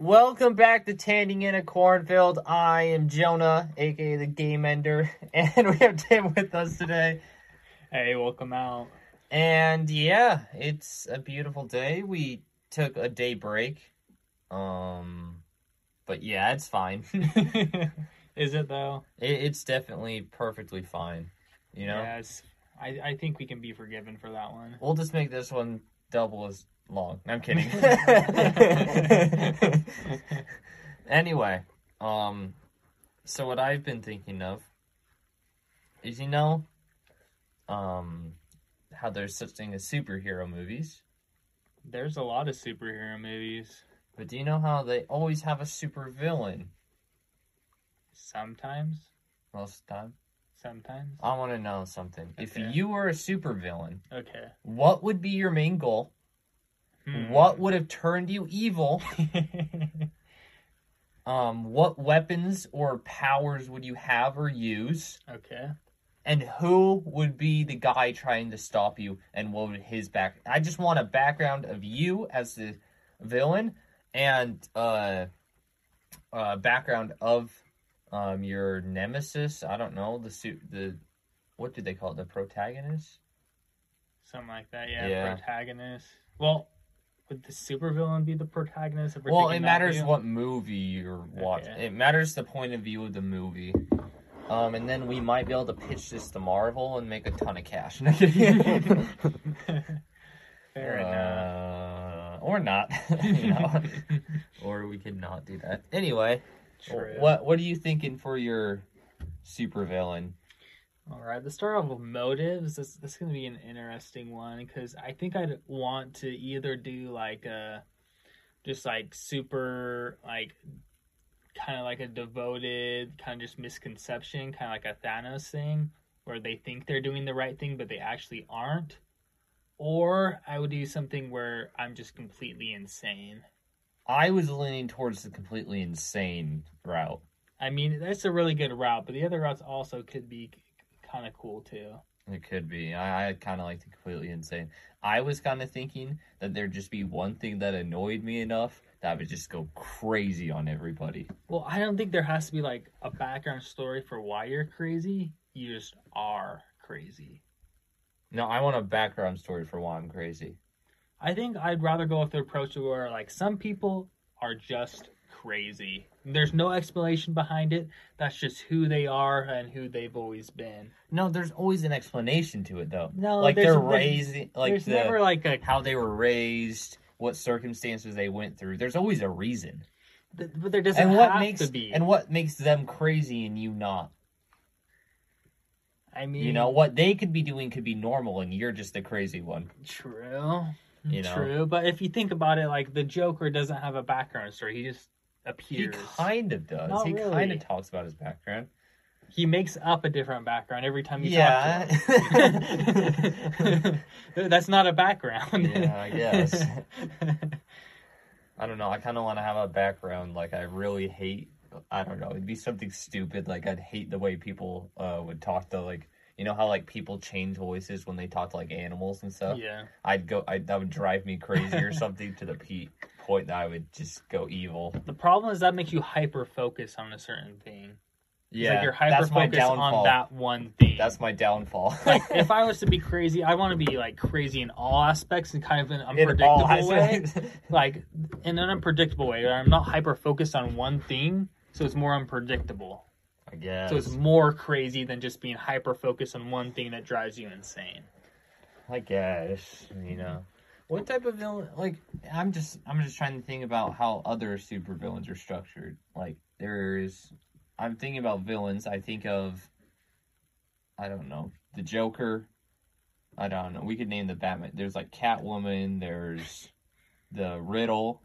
Welcome back to Tanding in a Cornfield. I am Jonah, aka the Game Ender, and we have Tim with us today. Hey, welcome out. And yeah, it's a beautiful day. We took a day break. Um but yeah, it's fine. Is it though? It, it's definitely perfectly fine. You know? Yes. I, I think we can be forgiven for that one. We'll just make this one double as long. I'm kidding. anyway, um, so what I've been thinking of is, you know, um, how there's such thing as superhero movies, There's a lot of superhero movies. but do you know how they always have a super villain Sometimes. most of the time? Sometimes. I want to know something. If Okay. you were a super villain, Okay. what would be your main goal? Hmm. What would have turned you evil? Um, what weapons or powers would you have or use? okay. And who would be the guy trying to stop you? And what would his back? I just want a background of you as the villain, and uh, uh, background of um your nemesis. I don't know the suit. The what do they call it? The protagonist. Something like that. Yeah. Yeah. Protagonist. Well, would the supervillain be the protagonist? if Well, it matters view? what movie you're watching. Okay. It matters the point of view of the movie. Um, and then we might be able to pitch this to Marvel and make a ton of cash. Fair enough. uh, or not, you know, or we could not do that. Anyway, True. what what are you thinking for your supervillain? All right, let's start off with motives. This this is gonna be an interesting one because I think I'd want to either do like a, just like super like, kind of like a devoted kind of just misconception, kind of like a Thanos thing, where they think they're doing the right thing but they actually aren't, or I would do something where I'm just completely insane. I was leaning towards the completely insane route. I mean, that's a really good route, but the other routes also could be kind of cool too. It could be. I, I kind of like the completely insane. I was kind of thinking that there'd just be one thing that annoyed me enough that I would just go crazy on everybody. Well, I don't think there has to be like a background story for why you're crazy. You just are crazy. No, I want a background story for why I'm crazy. I think I'd rather go with the approach where like some people are just crazy. There's no explanation behind it. That's just who they are and who they've always been. No, there's always an explanation to it though. No, like they're raised, like There's the, never like a how they were raised, what circumstances they went through. There's always a reason. th- but there doesn't And what have makes to be. and what makes them crazy and you not? I mean, You know, what they could be doing could be normal and you're just the crazy one. true, You know? true. But if you think about it, like the Joker doesn't have a background story. He just appears. He kind of does. Not he really. kind of talks about his background. He makes up a different background every time you Yeah. talk to him. That's not a background. Yeah, I guess. I don't know. I kind of want to have a background like I really hate. I don't know. It'd be something stupid. Like I'd hate the way people uh, would talk to like you know how like people change voices when they talk to like animals and stuff. yeah. I'd go. I that would drive me crazy or something to the pe- point that I would just go evil. The problem is that makes you hyper focus on a certain thing. Yeah, like you're hyper focused on that one thing. That's my downfall. like if I was to be crazy, I want to be like crazy in all aspects and kind of an unpredictable way. Like in an unpredictable way. I'm not hyper focused on one thing, so it's more unpredictable. I guess. So it's more crazy than just being hyper focused on one thing that drives you insane. I guess you know. What type of villain? Like, I'm just, I'm just trying to think about how other supervillains are structured. Like, there's, I'm thinking about villains. I think of, I don't know, the Joker. I don't know. We could name the Batman. There's like Catwoman. There's the Riddle,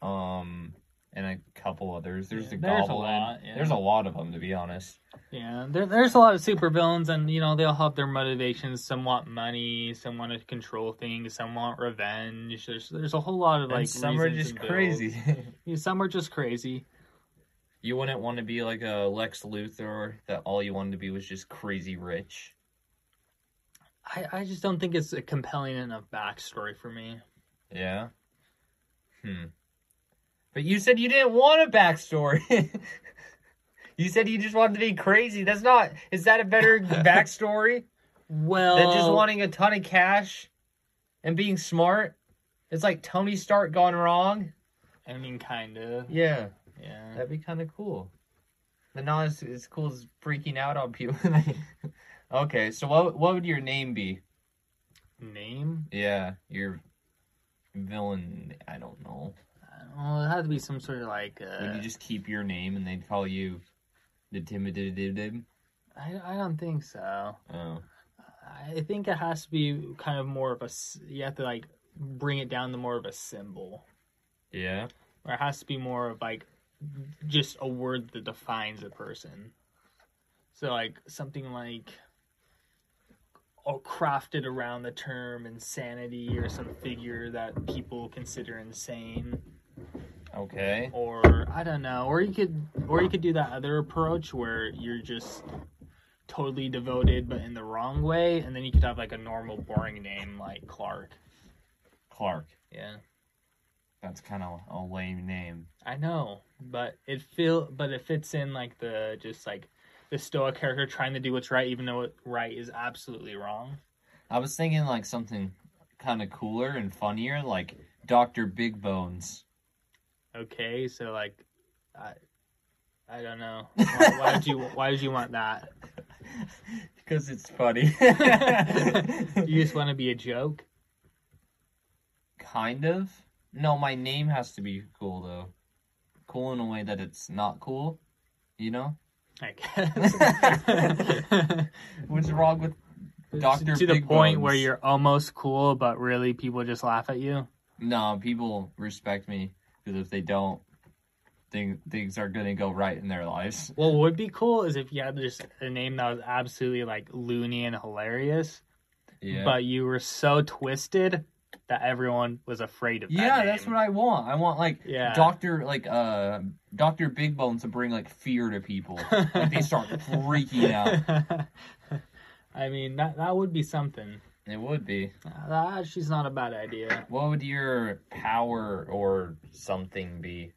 um, and a couple others. There's Yeah, the there's a Goblin. lot, yeah. There's a lot of them, to be honest. Yeah, there, there's a lot of supervillains, and you know they all have their motivations. Some want money, some want to control things, some want revenge. There's there's a whole lot of like and some are just crazy. Yeah, some are just crazy. You wouldn't want to be like a Lex Luthor that all you wanted to be was just crazy rich. I, I just don't think it's a compelling enough backstory for me. Yeah. Hmm. But you said you didn't want a backstory. you said you just wanted to be crazy. That's not. Is that a better backstory Well, than just wanting a ton of cash and being smart? It's like Tony Stark gone wrong. I mean, kind of. Yeah, Yeah. that'd be kind of cool. But not as, as cool as freaking out on people. okay, so what what would your name be? Name? Yeah, your villain. I don't know. Well, it had to be some sort of like. Uh, Would you just keep your name and they'd call you the Timidididib? I, I don't think so. Oh. I think it has to be kind of more of a. You have to like bring it down to more of a symbol, Yeah. or it has to be more of like just a word that defines a person. So like something like, or crafted around the term insanity, or some figure that people consider insane, Okay. or I don't know, or you could, or you could do that other approach where you're just totally devoted but in the wrong way, and then you could have like a normal boring name like Clark. Clark. Yeah. That's kind of a lame name. I know, but it feel but it fits in like the just like the stoic character trying to do what's right even though what right is absolutely wrong. I was thinking like something kind of cooler and funnier, like Doctor Big Bones. Okay, so like I I don't know. Why, why did you why did you want that? because it's funny. You just want to be a joke? kind of. No, my name has to be cool though. Cool in a way that it's not cool. You know? I guess. What's wrong with Dr. to the Big point Bones. where you're almost cool but really people just laugh at you. No, people respect me because if they don't, thing, things are gonna go right in their lives. Well, What would be cool is if you had just a name that was absolutely like loony and hilarious, Yeah. but you were so twisted that everyone was afraid of that. yeah, that's what I want. I want like Yeah. Doctor like uh Doctor Big Bones to bring like fear to people. like they start freaking out. I mean, that that would be something. It would be. Uh, not a bad idea. What would your power or something be?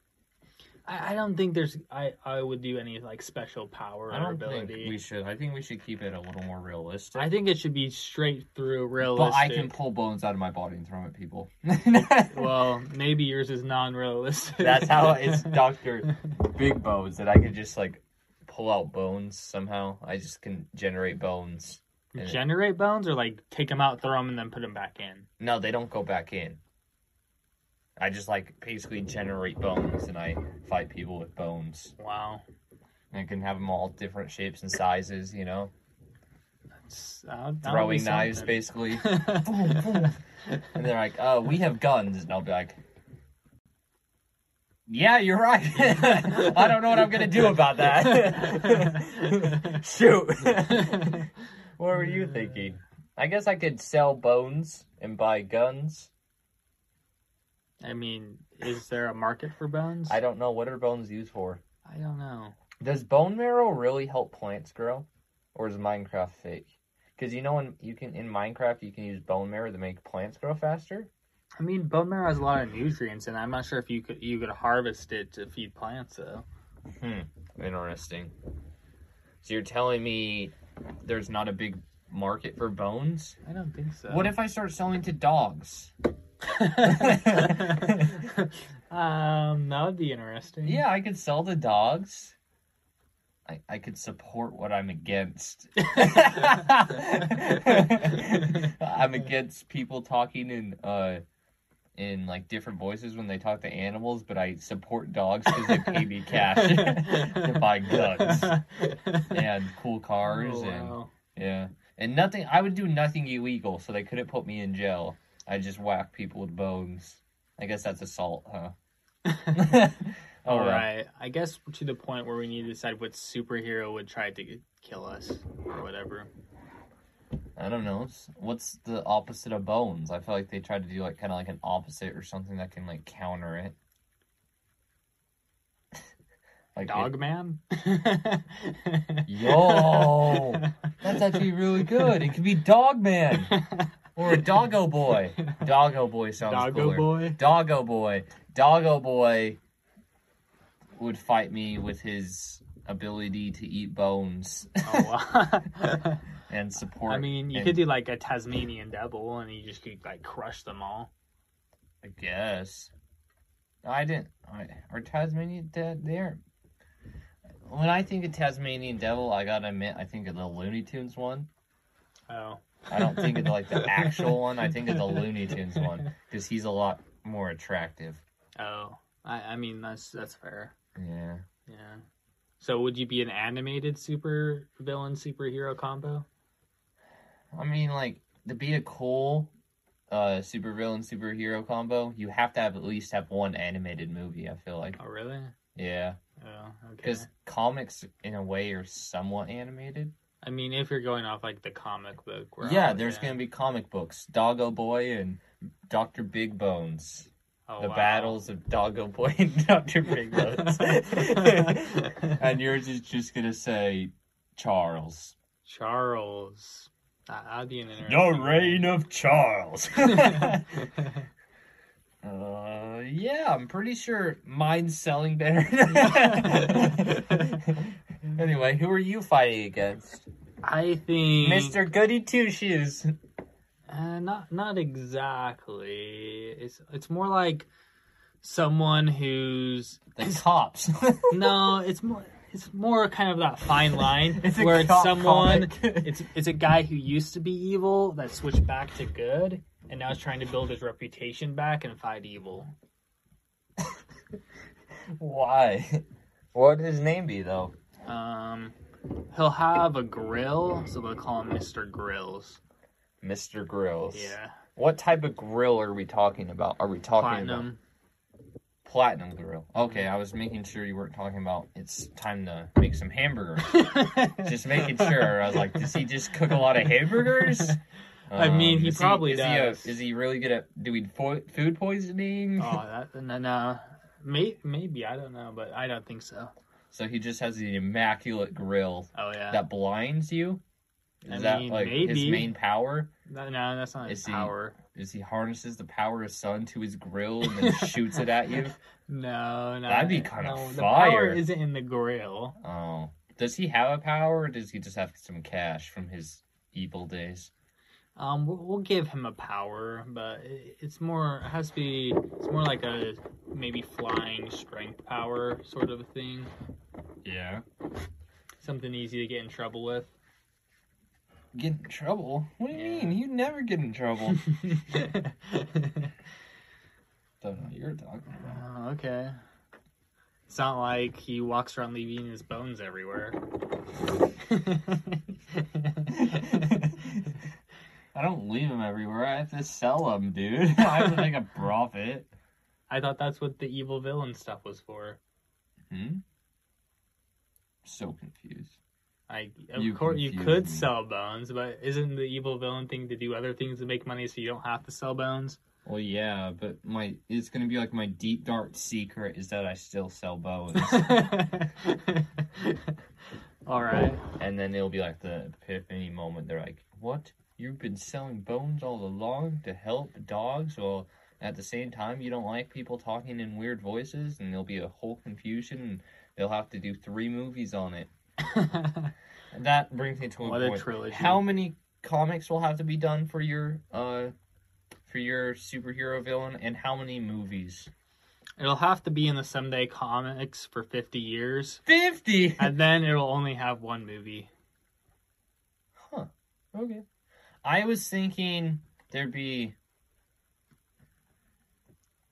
I, I don't think there's. I I would do any like special power I or don't ability. think we should. I think we should keep it a little more realistic. I think it should be straight through realistic. but. I can pull bones out of my body and throw them at people. Well, maybe yours is non-realistic. That's how it's Doctor Big Bones that I could just like pull out bones somehow. I just can generate bones. And- Generate bones or like take them out, throw them, and then put them back in. No, they don't go back in. I just like basically generate bones and I fight people with bones. Wow. And I can have them all different shapes and sizes, you know, That's- that would- that would be throwing knives something. basically. Boom, boom. and they're like, "Oh, we have guns," and I'll be like, "Yeah, you're right. I don't know what I'm gonna do about that." Shoot. What were you thinking? I guess I could sell bones and buy guns. I mean, is there a market for bones? I don't know what are bones used for. I don't know. Does bone marrow really help plants grow, or is Minecraft fake? Because you know, in you can in Minecraft you can use bone marrow to make plants grow faster. I mean, bone marrow has a lot of nutrients, and I'm not sure if you could you could harvest it to feed plants though. Hmm. Interesting. So you're telling me there's not a big market for bones? I don't think so. What if I start selling to dogs? um, that would be interesting. Yeah, I could sell to dogs. I, I could support what I'm against. I'm against people talking in uh in like different voices when they talk to animals, but I support dogs because they pay me cash to buy guns and cool cars Oh, and wow. yeah, and nothing. I would do nothing illegal, so they couldn't put me in jail. I just whack people with bones. I guess that's assault, huh? All oh, well. right. I guess to the point where we need to decide what superhero would try to kill us or whatever. I don't know. What's the opposite of bones? I feel like they tried to do like kind of like an opposite or something that can like counter it. like Dog man. Yo, That's actually really good. It could be Dog Man or Doggo Boy. Doggo Boy sounds Doggo cooler. boy. Doggo Boy. Doggo Boy would fight me with his ability to eat bones Oh, wow. and support. I mean, you and- could do like a Tasmanian devil, and you just could like crush them all. I guess. I didn't. I, are Tasmanian de- they aren't. When I think of Tasmanian Devil, I gotta admit, I think of the Looney Tunes one. Oh, I don't think of like the actual one. I think of the Looney Tunes one because he's a lot more attractive. oh. I, I mean, that's that's fair. Yeah. Yeah. So, would you be an animated super villain superhero combo? I mean, like to be a cool uh super villain superhero combo, you have to have at least have one animated movie. I feel like. Oh, really? Yeah, Oh, okay. because comics in a way are somewhat animated. I mean, if you're going off like the comic book, yeah, there's gonna be comic books, Doggo Boy and Doctor Big Bones. Oh, the wow. battles of Doggo Boy and Doctor Big and yours is just gonna say Charles. Charles. That, that'd be an The interesting. reign of Charles. uh, yeah, I'm pretty sure mine's selling better. anyway, who are you fighting against? I think Mr. Goody Two Shoes. Uh, not not exactly. It's it's more like someone who's The cops. no. It's more it's more kind of that fine line It's where it's someone. It's it's a guy who used to be evil that switched back to good and now is trying to build his reputation back and fight evil. Why? What would his name be though? Um, he'll have a grill, so they'll call him Mister Grills. Mr. Grills. Yeah, What type of grill are we talking about? Are we talking platinum. about platinum grill? Okay, I was making sure you weren't talking about it's time to make some hamburgers. just making sure. I was like, does he just cook a lot of hamburgers? I mean, he um, is probably is He a, does. is he really good at doing fo- food poisoning? oh, that no, no. Uh, may, maybe I don't know, but I don't think so. So he just has the immaculate grill Oh yeah, that blinds you. Is I that mean, like his main power? no, no, that's not his Is he- power. Is he harnesses the power of sun to his grill and then shoots it at you? No, no, That'd be kinda no, The fire. power isn't in the grill. Oh. Does he have a power or does he just have some cash from his evil days? Um, we'll, we'll give him a power, but it's more it has to be. It's more like a maybe flying strength power sort of a thing. Yeah. Something easy to get in trouble with. Get in trouble? What do you Yeah. mean? You never get in trouble. Don't know what you're talking about. Oh, okay. It's not like he walks around leaving his bones everywhere. I don't leave them everywhere. I have to sell them, dude. I have to make a profit. I thought that's what the evil villain stuff was for. Hmm? So confused. I, of You course, you could me. sell bones, but isn't the evil villain thing to do other things to make money so you don't have to sell bones? Well, yeah, but my it's gonna be like my deep dark secret is that I still sell bones, All right. and then it'll be like the epiphany moment. They're like, "What? You've been selling bones all along to help dogs? Well, at the same time, you don't like people talking in weird voices, and there'll be a whole confusion, and they'll have to do three movies on it." That brings me to a What a point. trilogy. How many comics will have to be done for your uh for your superhero villain, and how many movies? It'll have to be in the Someday comics for 50 years, Fifty. and then it'll only have one movie. Huh. Okay. I was thinking there'd be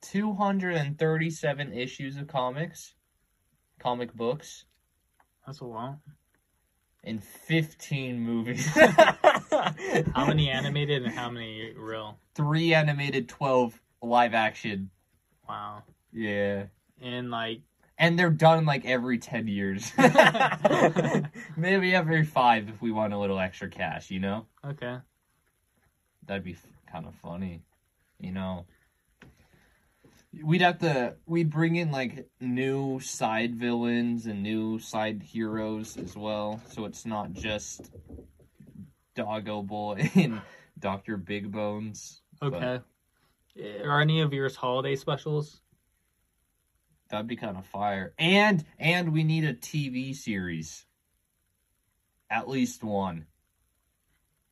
237 issues of comics, comic books, That's a lot. In 15 movies. How many animated and how many real? Three animated, 12 live action. Wow. Yeah. And like, And they're done like every 10 years. Maybe every five if we want a little extra cash, you know? okay. That'd be f- kind of funny, you know. We'd have to we'd bring in like new side villains and new side heroes as well, so it's not just Doggo Boy and Doctor Big Bones. Okay. Eh, are any of yours holiday specials? That'd be kind of fire. And and we need a TV series. At least one.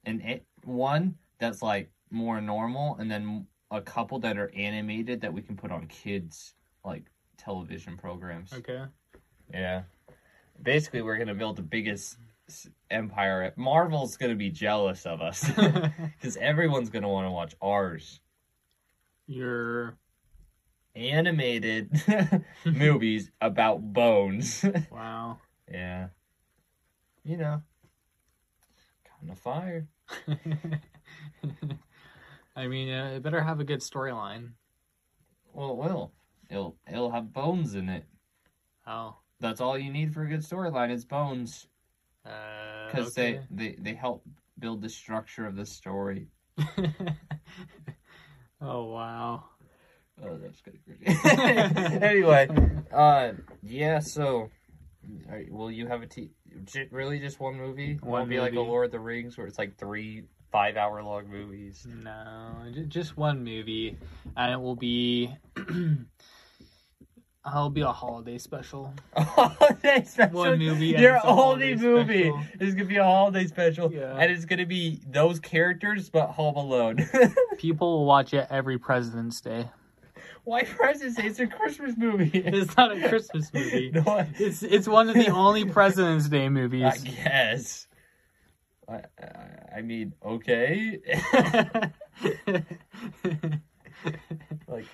And it, one that's like more normal, and then a couple that are animated that we can put on kids like television programs. Okay. Yeah. Basically, we're gonna build the biggest empire. Marvel's gonna be jealous of us because everyone's gonna want to watch ours. You're Animated movies about bones. wow. yeah. You know. Kind of fire. I mean, uh, it better have a good storyline. Well, it will. It'll it'll have bones in it. Oh. That's all you need for a good storyline. Is bones Uh, because okay. they, they they help build the structure of the story. oh wow. Oh, that's kind of crazy. anyway, uh, yeah. So, are, will you have a t- really just one movie? One Won't be like a. Lord of the Rings where it's like three five-hour-long movies. No, just one movie, and it will be. It'll be a holiday special. holiday special. One movie Your only holiday movie special. is gonna be a holiday special, Yeah. and it's gonna be those characters, but Home Alone. People will watch it every President's Day. Why President's Day? It's a Christmas movie. It's not a Christmas movie. no, It's it's one of the only President's Day movies. I guess. I, I, I mean, okay. like,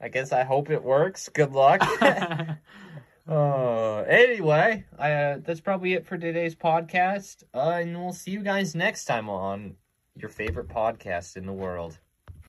I guess I hope it works. Good luck. uh, anyway, I, uh, that's probably it for today's podcast. Uh, and we'll see you guys next time on your favorite podcast in the world.